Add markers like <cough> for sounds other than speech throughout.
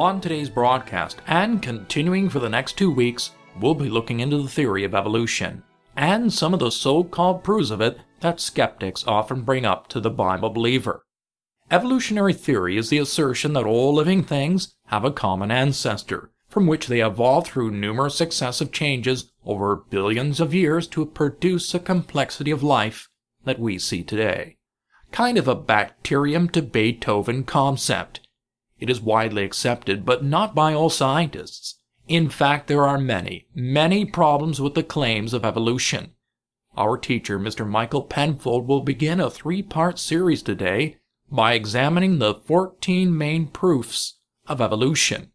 On today's broadcast, and continuing for the next two weeks, we'll be looking into the theory of evolution and some of the so called proofs of it that skeptics often bring up to the Bible believer. Evolutionary theory is the assertion that all living things have a common ancestor, from which they evolved through numerous successive changes over billions of years to produce a complexity of life that we see today. Kind of a bacterium to Beethoven concept it is widely accepted, but not by all scientists. In fact, there are many, many problems with the claims of evolution. Our teacher, Mr. Michael Penfold, will begin a three part series today by examining the 14 main proofs of evolution.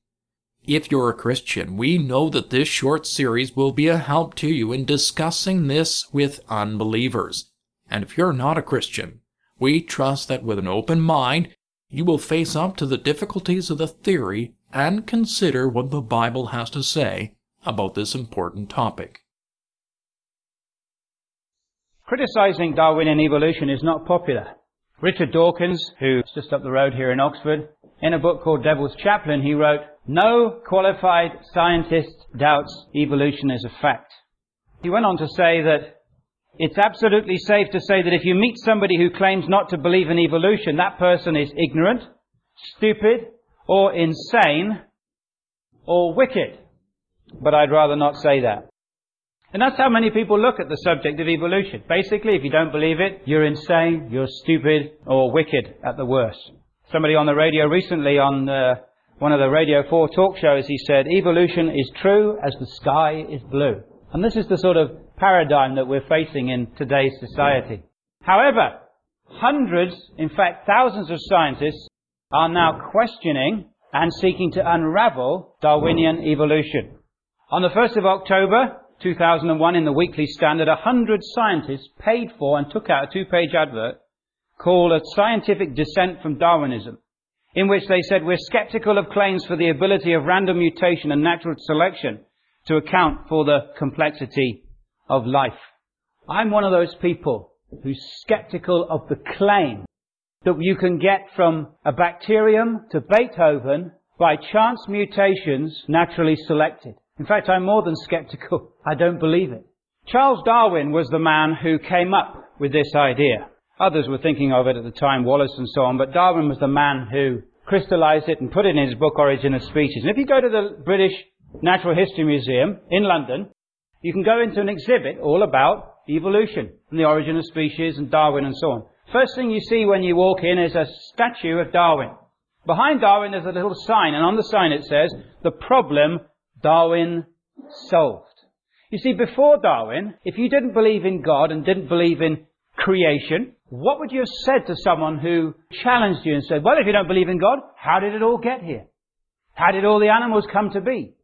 If you're a Christian, we know that this short series will be a help to you in discussing this with unbelievers. And if you're not a Christian, we trust that with an open mind you will face up to the difficulties of the theory and consider what the Bible has to say about this important topic. Criticizing Darwinian evolution is not popular. Richard Dawkins, who's just up the road here in Oxford, in a book called Devil's Chaplain, he wrote, No qualified scientist doubts evolution is a fact. He went on to say that it's absolutely safe to say that if you meet somebody who claims not to believe in evolution, that person is ignorant, stupid, or insane, or wicked. But I'd rather not say that. And that's how many people look at the subject of evolution. Basically, if you don't believe it, you're insane, you're stupid, or wicked at the worst. Somebody on the radio recently on uh, one of the Radio 4 talk shows, he said, evolution is true as the sky is blue. And this is the sort of paradigm that we're facing in today's society. However, hundreds, in fact thousands of scientists are now questioning and seeking to unravel Darwinian evolution. On the 1st of October 2001 in the Weekly Standard, a hundred scientists paid for and took out a two-page advert called A Scientific Dissent from Darwinism, in which they said we're skeptical of claims for the ability of random mutation and natural selection to account for the complexity of life. I'm one of those people who's skeptical of the claim that you can get from a bacterium to Beethoven by chance mutations naturally selected. In fact, I'm more than skeptical. <laughs> I don't believe it. Charles Darwin was the man who came up with this idea. Others were thinking of it at the time, Wallace and so on, but Darwin was the man who crystallized it and put it in his book Origin of Species. And if you go to the British Natural History Museum in London, you can go into an exhibit all about evolution and the origin of species and Darwin and so on. First thing you see when you walk in is a statue of Darwin. Behind Darwin there's a little sign, and on the sign it says, the problem Darwin solved. You see, before Darwin, if you didn't believe in God and didn't believe in creation, what would you have said to someone who challenged you and said, well, if you don't believe in God, how did it all get here? How did all the animals come to be?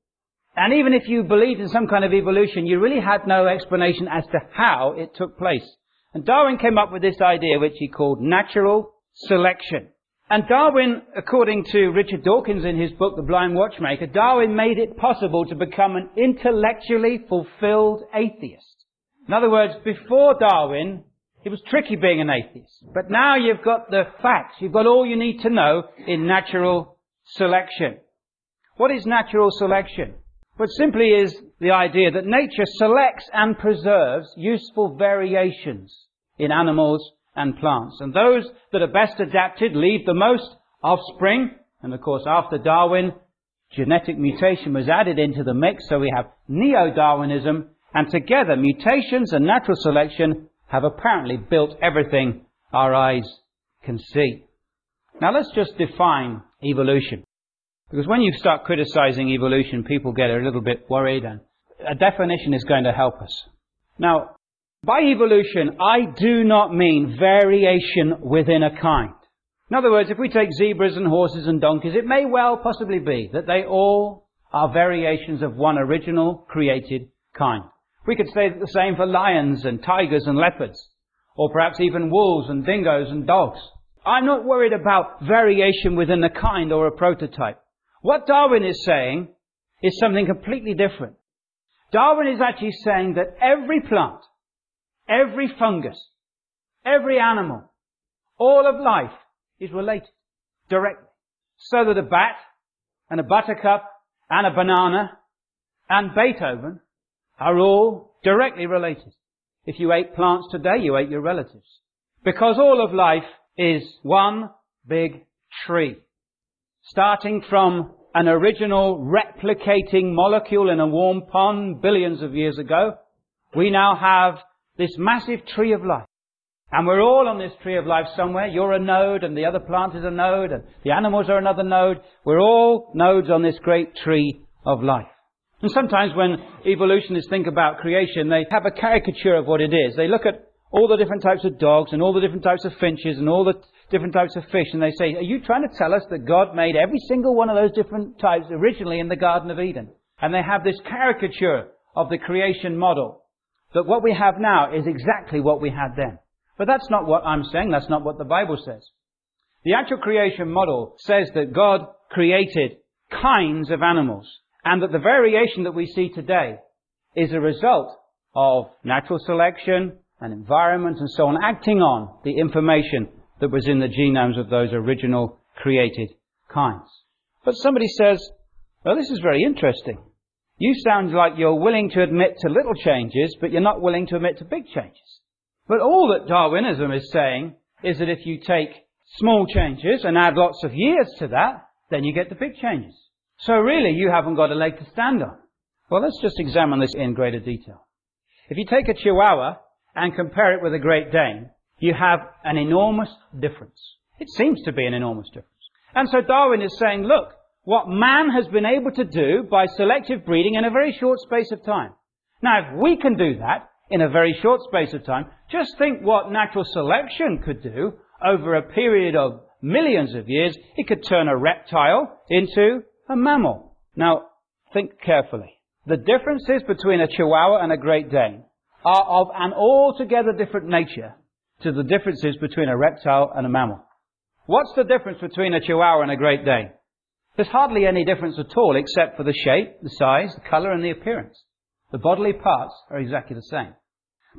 And even if you believed in some kind of evolution, you really had no explanation as to how it took place. And Darwin came up with this idea which he called natural selection. And Darwin, according to Richard Dawkins in his book, The Blind Watchmaker, Darwin made it possible to become an intellectually fulfilled atheist. In other words, before Darwin, it was tricky being an atheist. But now you've got the facts. You've got all you need to know in natural selection. What is natural selection? But simply is the idea that nature selects and preserves useful variations in animals and plants. And those that are best adapted leave the most offspring. And of course, after Darwin, genetic mutation was added into the mix, so we have neo-Darwinism, and together mutations and natural selection have apparently built everything our eyes can see. Now let's just define evolution. Because when you start criticizing evolution, people get a little bit worried and a definition is going to help us. Now, by evolution, I do not mean variation within a kind. In other words, if we take zebras and horses and donkeys, it may well possibly be that they all are variations of one original created kind. We could say the same for lions and tigers and leopards, or perhaps even wolves and dingoes and dogs. I'm not worried about variation within a kind or a prototype. What Darwin is saying is something completely different. Darwin is actually saying that every plant, every fungus, every animal, all of life is related directly. So that a bat and a buttercup and a banana and Beethoven are all directly related. If you ate plants today, you ate your relatives. Because all of life is one big tree. Starting from an original replicating molecule in a warm pond billions of years ago, we now have this massive tree of life. And we're all on this tree of life somewhere. You're a node and the other plant is a node and the animals are another node. We're all nodes on this great tree of life. And sometimes when evolutionists think about creation, they have a caricature of what it is. They look at all the different types of dogs and all the different types of finches and all the different types of fish and they say, are you trying to tell us that God made every single one of those different types originally in the Garden of Eden? And they have this caricature of the creation model that what we have now is exactly what we had then. But that's not what I'm saying. That's not what the Bible says. The actual creation model says that God created kinds of animals and that the variation that we see today is a result of natural selection and environment and so on acting on the information that was in the genomes of those original created kinds. But somebody says, well, this is very interesting. You sound like you're willing to admit to little changes, but you're not willing to admit to big changes. But all that Darwinism is saying is that if you take small changes and add lots of years to that, then you get the big changes. So really, you haven't got a leg to stand on. Well, let's just examine this in greater detail. If you take a Chihuahua and compare it with a Great Dane, you have an enormous difference. It seems to be an enormous difference. And so Darwin is saying, look, what man has been able to do by selective breeding in a very short space of time. Now, if we can do that in a very short space of time, just think what natural selection could do over a period of millions of years. It could turn a reptile into a mammal. Now, think carefully. The differences between a Chihuahua and a Great Dane are of an altogether different nature to the differences between a reptile and a mammal. What's the difference between a Chihuahua and a Great Dane? There's hardly any difference at all except for the shape, the size, the color, and the appearance. The bodily parts are exactly the same.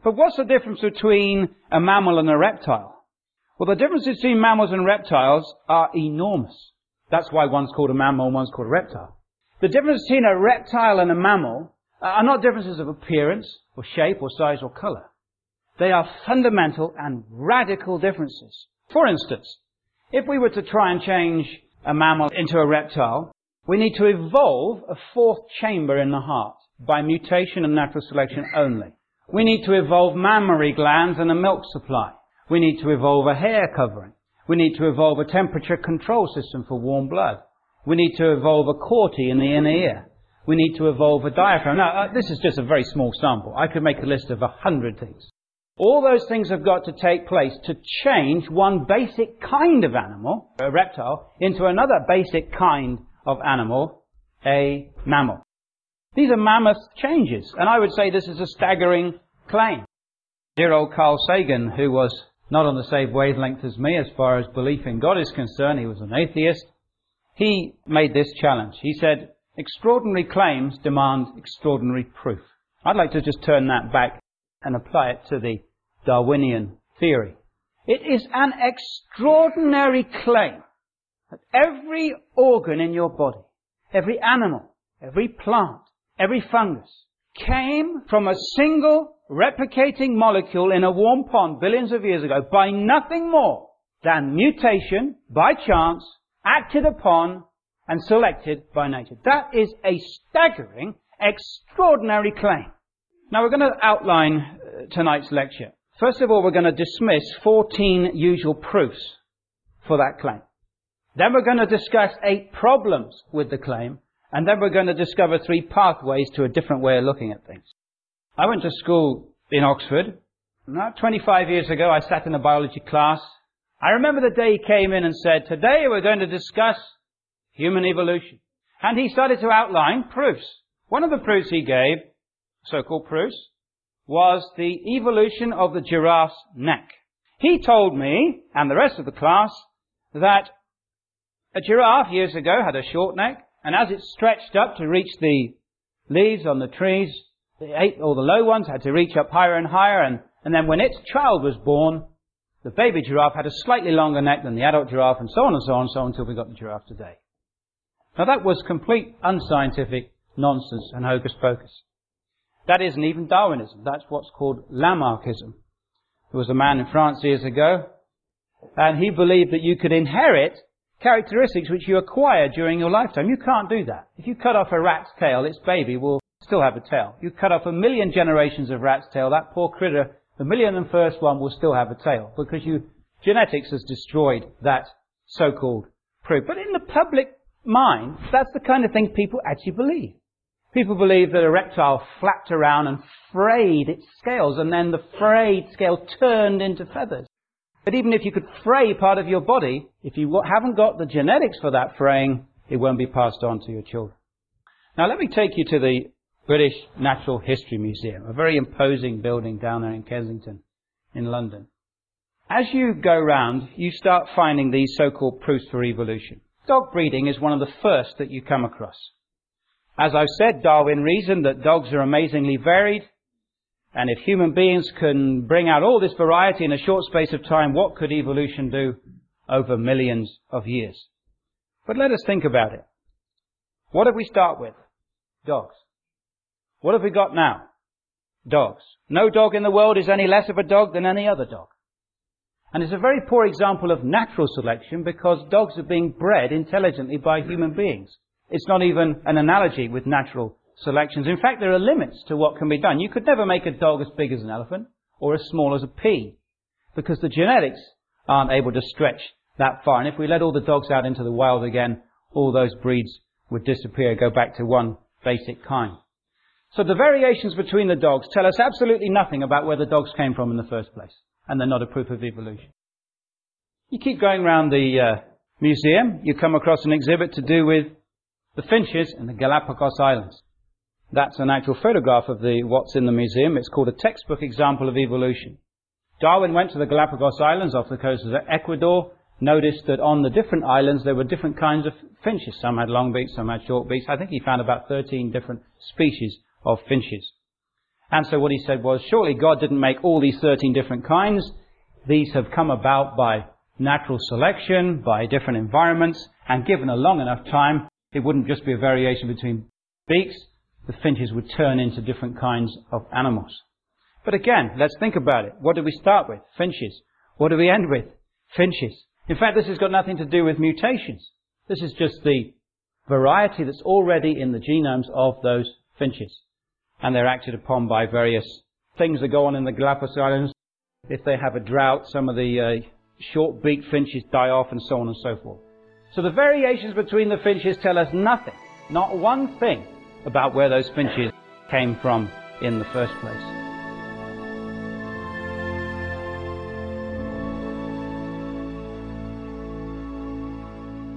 But what's the difference between a mammal and a reptile? Well, the differences between mammals and reptiles are enormous. That's why one's called a mammal and one's called a reptile. The difference between a reptile and a mammal are not differences of appearance or shape or size or color. They are fundamental and radical differences. For instance, if we were to try and change a mammal into a reptile, we need to evolve a fourth chamber in the heart by mutation and natural selection only. We need to evolve mammary glands and a milk supply. We need to evolve a hair covering. We need to evolve a temperature control system for warm blood. We need to evolve a corti in the inner ear. We need to evolve a diaphragm. Now, uh, this is just a very small sample. I could make a list of a hundred things. All those things have got to take place to change one basic kind of animal, a reptile, into another basic kind of animal, a mammal. These are mammoth changes, and I would say this is a staggering claim. Dear old Carl Sagan, who was not on the same wavelength as me as far as belief in God is concerned. He was an atheist. He made this challenge. He said, extraordinary claims demand extraordinary proof. I'd like to just turn that back and apply it to the Darwinian theory. It is an extraordinary claim that every organ in your body, every animal, every plant, every fungus came from a single replicating molecule in a warm pond billions of years ago by nothing more than mutation by chance acted upon and selected by nature. That is a staggering, extraordinary claim. Now we're going to outline uh, tonight's lecture. First of all, we're going to dismiss 14 usual proofs for that claim. Then we're going to discuss eight problems with the claim. And then we're going to discover three pathways to a different way of looking at things. I went to school in Oxford. About 25 years ago, I sat in a biology class. I remember the day he came in and said, today we're going to discuss human evolution. And he started to outline proofs. One of the proofs he gave, so-called proofs, was the evolution of the giraffe's neck. He told me, and the rest of the class, that a giraffe years ago had a short neck, and as it stretched up to reach the leaves on the trees, the eight or the low ones had to reach up higher and higher, and, and then when its child was born, the baby giraffe had a slightly longer neck than the adult giraffe, and so on and so on and so on until we got the giraffe today. Now that was complete unscientific nonsense and hocus pocus. That isn't even Darwinism. That's what's called Lamarckism. There was a man in France years ago, and he believed that you could inherit characteristics which you acquire during your lifetime. You can't do that. If you cut off a rat's tail, its baby will still have a tail. You cut off a million generations of rat's tail, that poor critter, the million and first one will still have a tail because you, genetics has destroyed that so-called proof. But in the public mind, that's the kind of thing people actually believe. People believe that a reptile flapped around and frayed its scales, and then the frayed scale turned into feathers. But even if you could fray part of your body, if you haven't got the genetics for that fraying, it won't be passed on to your children. Now let me take you to the British Natural History Museum, a very imposing building down there in Kensington, in London. As you go round, you start finding these so-called proofs for evolution. Dog breeding is one of the first that you come across. As I've said, Darwin reasoned that dogs are amazingly varied, and if human beings can bring out all this variety in a short space of time, what could evolution do over millions of years? But let us think about it. What did we start with? Dogs. What have we got now? Dogs. No dog in the world is any less of a dog than any other dog. And it's a very poor example of natural selection because dogs are being bred intelligently by human beings. It's not even an analogy with natural selections. In fact, there are limits to what can be done. You could never make a dog as big as an elephant or as small as a pea because the genetics aren't able to stretch that far. And if we let all the dogs out into the wild again, all those breeds would disappear, go back to one basic kind. So the variations between the dogs tell us absolutely nothing about where the dogs came from in the first place. And they're not a proof of evolution. You keep going around the uh, museum, you come across an exhibit to do with the finches in the Galapagos Islands. That's an actual photograph of the, what's in the museum. It's called a textbook example of evolution. Darwin went to the Galapagos Islands off the coast of Ecuador, noticed that on the different islands there were different kinds of finches. Some had long beaks, some had short beaks. I think he found about 13 different species of finches. And so what he said was, surely God didn't make all these 13 different kinds. These have come about by natural selection, by different environments, and given a long enough time, it wouldn't just be a variation between beaks, the finches would turn into different kinds of animals. But again, let's think about it. What do we start with? Finches. What do we end with? Finches. In fact, this has got nothing to do with mutations. This is just the variety that's already in the genomes of those finches. And they're acted upon by various things that go on in the Galapagos Islands. If they have a drought, some of the uh, short-beaked finches die off and so on and so forth. So the variations between the finches tell us nothing, not one thing, about where those finches came from in the first place.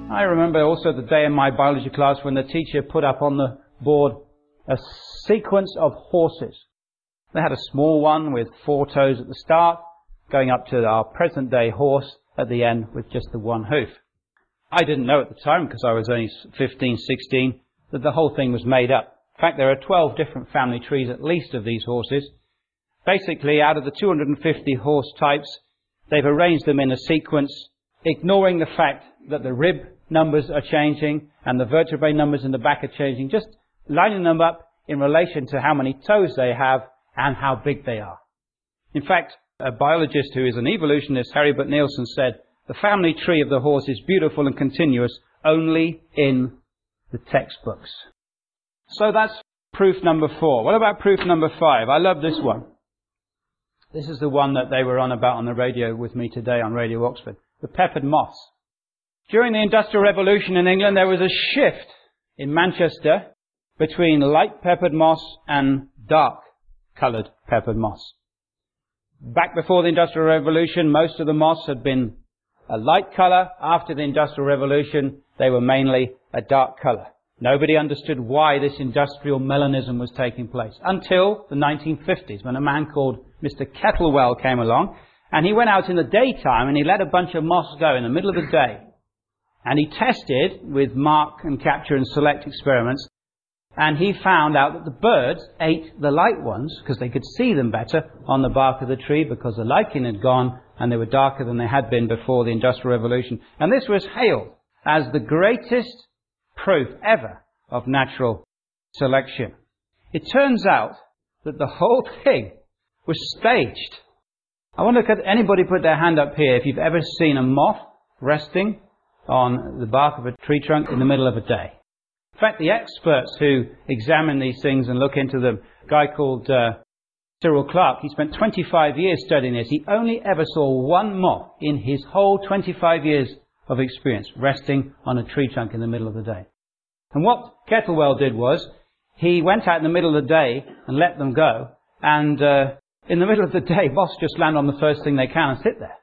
I remember also the day in my biology class when the teacher put up on the board a sequence of horses. They had a small one with four toes at the start, going up to our present day horse at the end with just the one hoof. I didn't know at the time, because I was only 15, 16, that the whole thing was made up. In fact, there are 12 different family trees at least of these horses. Basically, out of the 250 horse types, they've arranged them in a sequence, ignoring the fact that the rib numbers are changing and the vertebrae numbers in the back are changing, just lining them up in relation to how many toes they have and how big they are. In fact, a biologist who is an evolutionist, Heribert Nilsson, said the family tree of the horse is beautiful and continuous only in the textbooks. So that's proof number four. What about proof number five? I love this one. This is the one that they were on about on the radio with me today on Radio Oxford. The peppered moths. During the Industrial Revolution in England, there was a shift in Manchester between light peppered moss and dark coloured peppered moss. Back before the Industrial Revolution, most of the moss had been a light colour. After the Industrial Revolution, they were mainly a dark colour. Nobody understood why this industrial melanism was taking place until the 1950s when a man called Mr. Kettlewell came along and he went out in the daytime and he let a bunch of moths go in the middle of the day. And he tested with mark and capture and select experiments and he found out that the birds ate the light ones because they could see them better on the bark of the tree because the lichen had gone and they were darker than they had been before the Industrial Revolution. And this was hailed as the greatest proof ever of natural selection. It turns out that the whole <laughs> thing was staged. I wonder could anybody put their hand up here if you've ever seen a moth resting on the bark of a tree trunk in the middle of a day. In fact, the experts who examine these things and look into them, a guy called uh, Cyril Clarke, he spent 25 years studying this. He only ever saw one moth in his whole 25 years of experience resting on a tree trunk in the middle of the day. And what Kettlewell did was, he went out in the middle of the day and let them go, and uh, in the middle of the day, <laughs> moths just land on the first thing they can and sit there.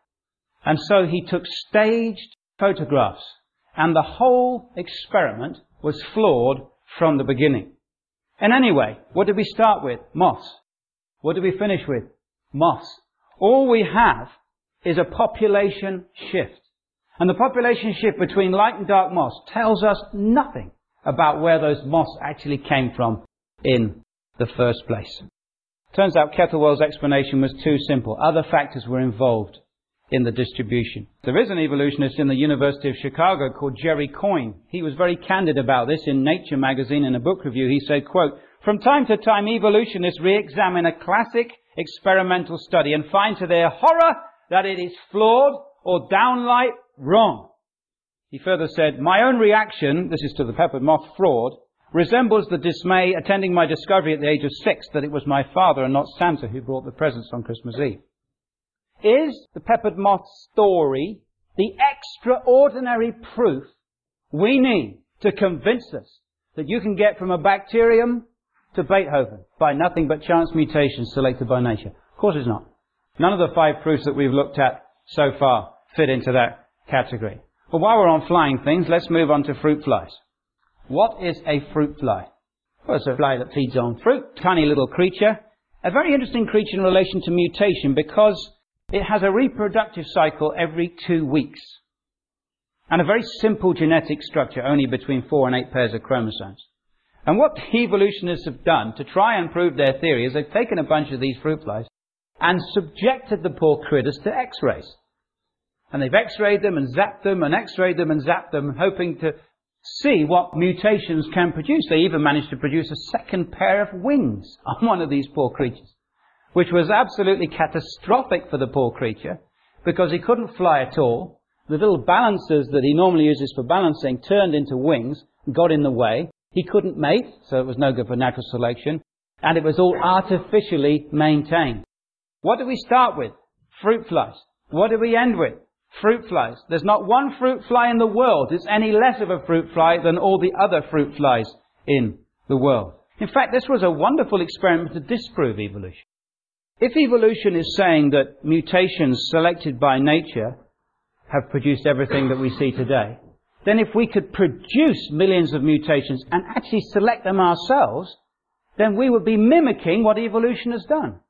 And so he took staged photographs, and the whole experiment was flawed from the beginning. And anyway, what did we start with? Moths. What do we finish with? Moths. All we have is a population shift. And the population shift between light and dark moss tells us nothing about where those moths actually came from in the first place. Turns out Kettlewell's explanation was too simple. Other factors were involved in the distribution. There is an evolutionist in the University of Chicago called Jerry Coyne. He was very candid about this in Nature magazine in a book review. He said, quote, From time to time, evolutionists re-examine a classic experimental study and find to their horror that it is flawed or downright wrong. He further said, My own reaction, this is to the peppered moth fraud, resembles the dismay attending my discovery at the age of six that it was my father and not Santa who brought the presents on Christmas Eve. Is the peppered moth story the extraordinary proof we need to convince us that you can get from a bacterium to Beethoven by nothing but chance mutations selected by nature? Of course it's not. None of the five proofs that we've looked at so far fit into that category. But while we're on flying things, let's move on to fruit flies. What is a fruit fly? Well, it's a fly that feeds on fruit, tiny little creature. A very interesting creature in relation to mutation because it has a reproductive cycle every two weeks. And a very simple genetic structure, only between four and eight pairs of chromosomes. And what evolutionists have done to try and prove their theory is they've taken a bunch of these fruit flies and subjected the poor critters to x-rays. And they've x-rayed them and zapped them and x-rayed them and zapped them, hoping to see what mutations can produce. They even managed to produce a second pair of wings on one of these poor creatures, which was absolutely catastrophic for the poor creature because he couldn't fly at all. The little balancers that he normally uses for balancing turned into wings, and got in the way. He couldn't mate, so it was no good for natural selection, and it was all artificially maintained. What do we start with? Fruit flies. What do we end with? fruit flies. There's not one fruit fly in the world that's any less of a fruit fly than all the other fruit flies in the world. In fact, this was a wonderful experiment to disprove evolution. If evolution is saying that mutations selected by nature have produced everything that we see today, then if we could produce millions of mutations and actually select them ourselves, then we would be mimicking what evolution has done.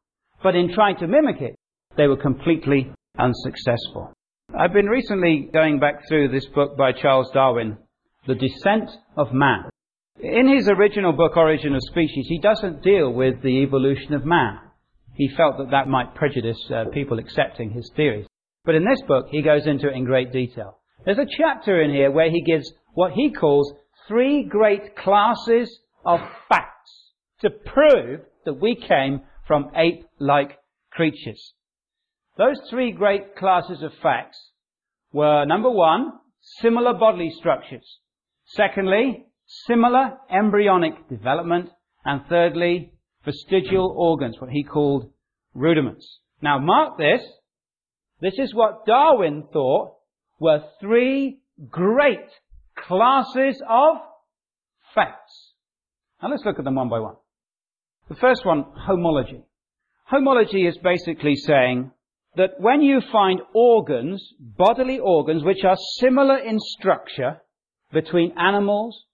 But in trying to mimic it, they were completely unsuccessful. I've been recently going back through this book by Charles Darwin, The Descent of Man. In his original book, Origin of Species, he doesn't deal with the evolution of man. He felt that that might prejudice uh, people accepting his theories. But in this book, he goes into it in great detail. There's a chapter in here where he gives what he calls three great classes of facts to prove that we came from ape-like creatures. Those three great classes of facts were number one, similar bodily structures. Secondly, similar embryonic development. And thirdly, vestigial organs, what he called rudiments. Now mark this. This is what Darwin thought were three great classes of facts. Now let's look at them one by one. The first one, homology. Homology is basically saying that when you find organs, bodily organs, which are similar in structure between animals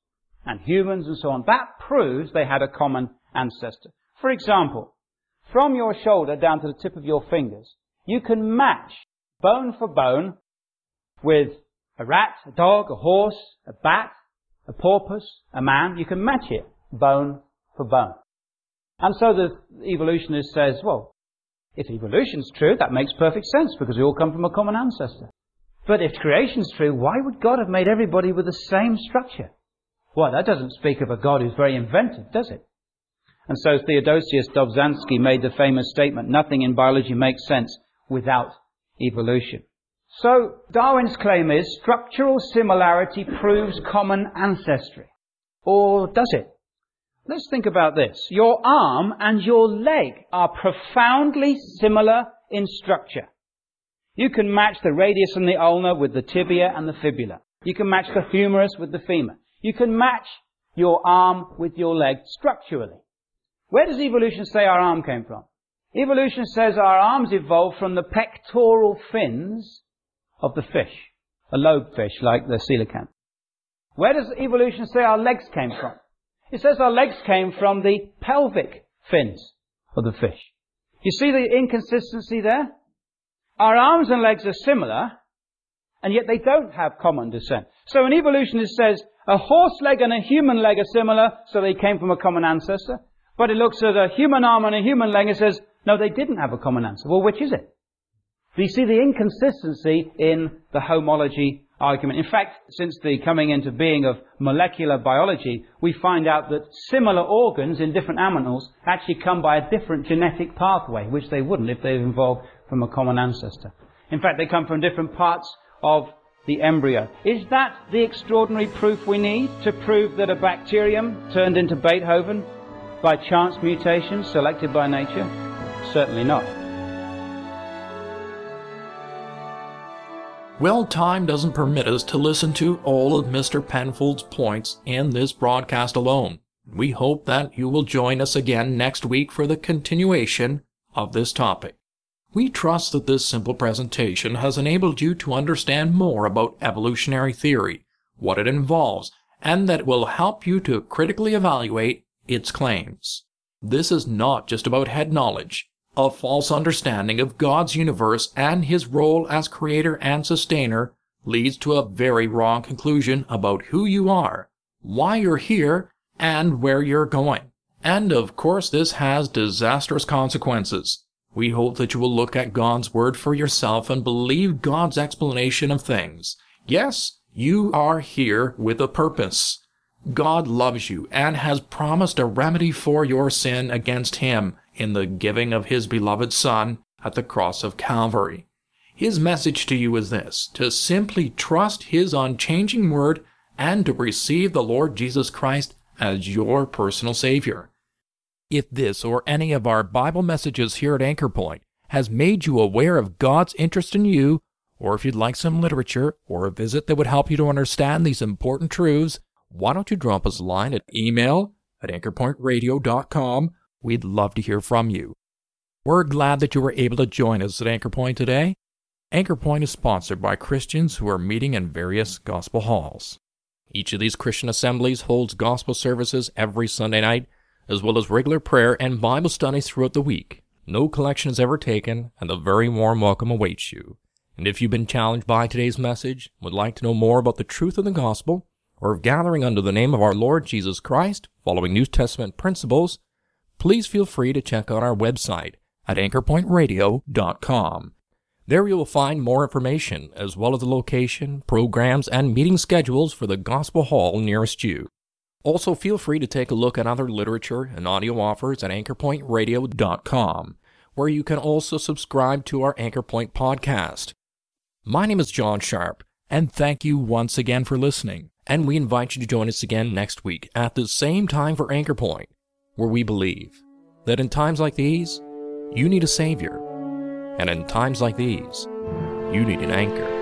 and humans and so on, that proves they had a common ancestor. For example, from your shoulder down to the tip of your fingers, you can match bone for bone with a rat, a dog, a horse, a bat, a porpoise, a man. You can match it bone for bone. And so the evolutionist says, well, if evolution's true, that makes perfect sense because we all come from a common ancestor. But if creation's true, why would God have made everybody with the same structure? Well, that doesn't speak of a God who's very inventive, does it? And so Theodosius Dobzhansky made the famous statement, nothing in biology makes sense without evolution. So Darwin's claim is structural similarity proves common ancestry. Or does it? Let's think about this. Your arm and your leg are profoundly similar in structure. You can match the radius and the ulna with the tibia and the fibula. You can match the humerus with the femur. You can match your arm with your leg structurally. Where does evolution say our arm came from? Evolution says our arms evolved from the pectoral fins of the fish, a lobe fish like the coelacanth. Where does evolution say our legs came from? It says our legs came from the pelvic fins of the fish. You see the inconsistency there? Our arms and legs are similar, and yet they don't have common descent. So an evolutionist says a horse leg and a human leg are similar, so they came from a common ancestor. But it looks at a human arm and a human leg and says, no, they didn't have a common ancestor. Well, which is it? Do you see the inconsistency in the homology argument. In fact, since the coming into being of molecular biology, we find out that similar organs in different animals actually come by a different genetic pathway, which they wouldn't if they were evolved from a common ancestor. In fact, they come from different parts of the embryo. Is that the extraordinary proof we need to prove that a bacterium turned into Beethoven by chance mutation selected by nature? Certainly not. Well, time doesn't permit us to listen to all of Mr. Penfold's points in this broadcast alone. We hope that you will join us again next week for the continuation of this topic. We trust that this simple presentation has enabled you to understand more about evolutionary theory, what it involves, and that it will help you to critically evaluate its claims. This is not just about head knowledge a false understanding of God's universe and his role as creator and sustainer leads to a very wrong conclusion about who you are, why you're here, and where you're going. And of course, this has disastrous consequences. We hope that you will look at God's word for yourself and believe God's explanation of things. Yes, you are here with a purpose. God loves you and has promised a remedy for your sin against him in the giving of his beloved Son at the cross of Calvary. His message to you is this to simply trust his unchanging word and to receive the Lord Jesus Christ as your personal Savior. If this or any of our Bible messages here at Anchor Point has made you aware of God's interest in you, or if you'd like some literature or a visit that would help you to understand these important truths, why don't you drop us a line at email at anchorpointradio.com We'd love to hear from you. We're glad that you were able to join us at Anchor Point today. Anchor Point is sponsored by Christians who are meeting in various gospel halls. Each of these Christian assemblies holds gospel services every Sunday night, as well as regular prayer and Bible studies throughout the week. No collection is ever taken, and a very warm welcome awaits you. And if you've been challenged by today's message, would like to know more about the truth of the gospel, or of gathering under the name of our Lord Jesus Christ, following New Testament principles, please feel free to check out our website at anchorpointradio.com. There you will find more information, as well as the location, programs, and meeting schedules for the Gospel Hall nearest you. Also, feel free to take a look at other literature and audio offers at anchorpointradio.com, where you can also subscribe to our Anchorpoint podcast. My name is John Sharp, and thank you once again for listening. And we invite you to join us again next week at the same time for Anchorpoint where we believe that in times like these, you need a Savior, and in times like these, you need an anchor.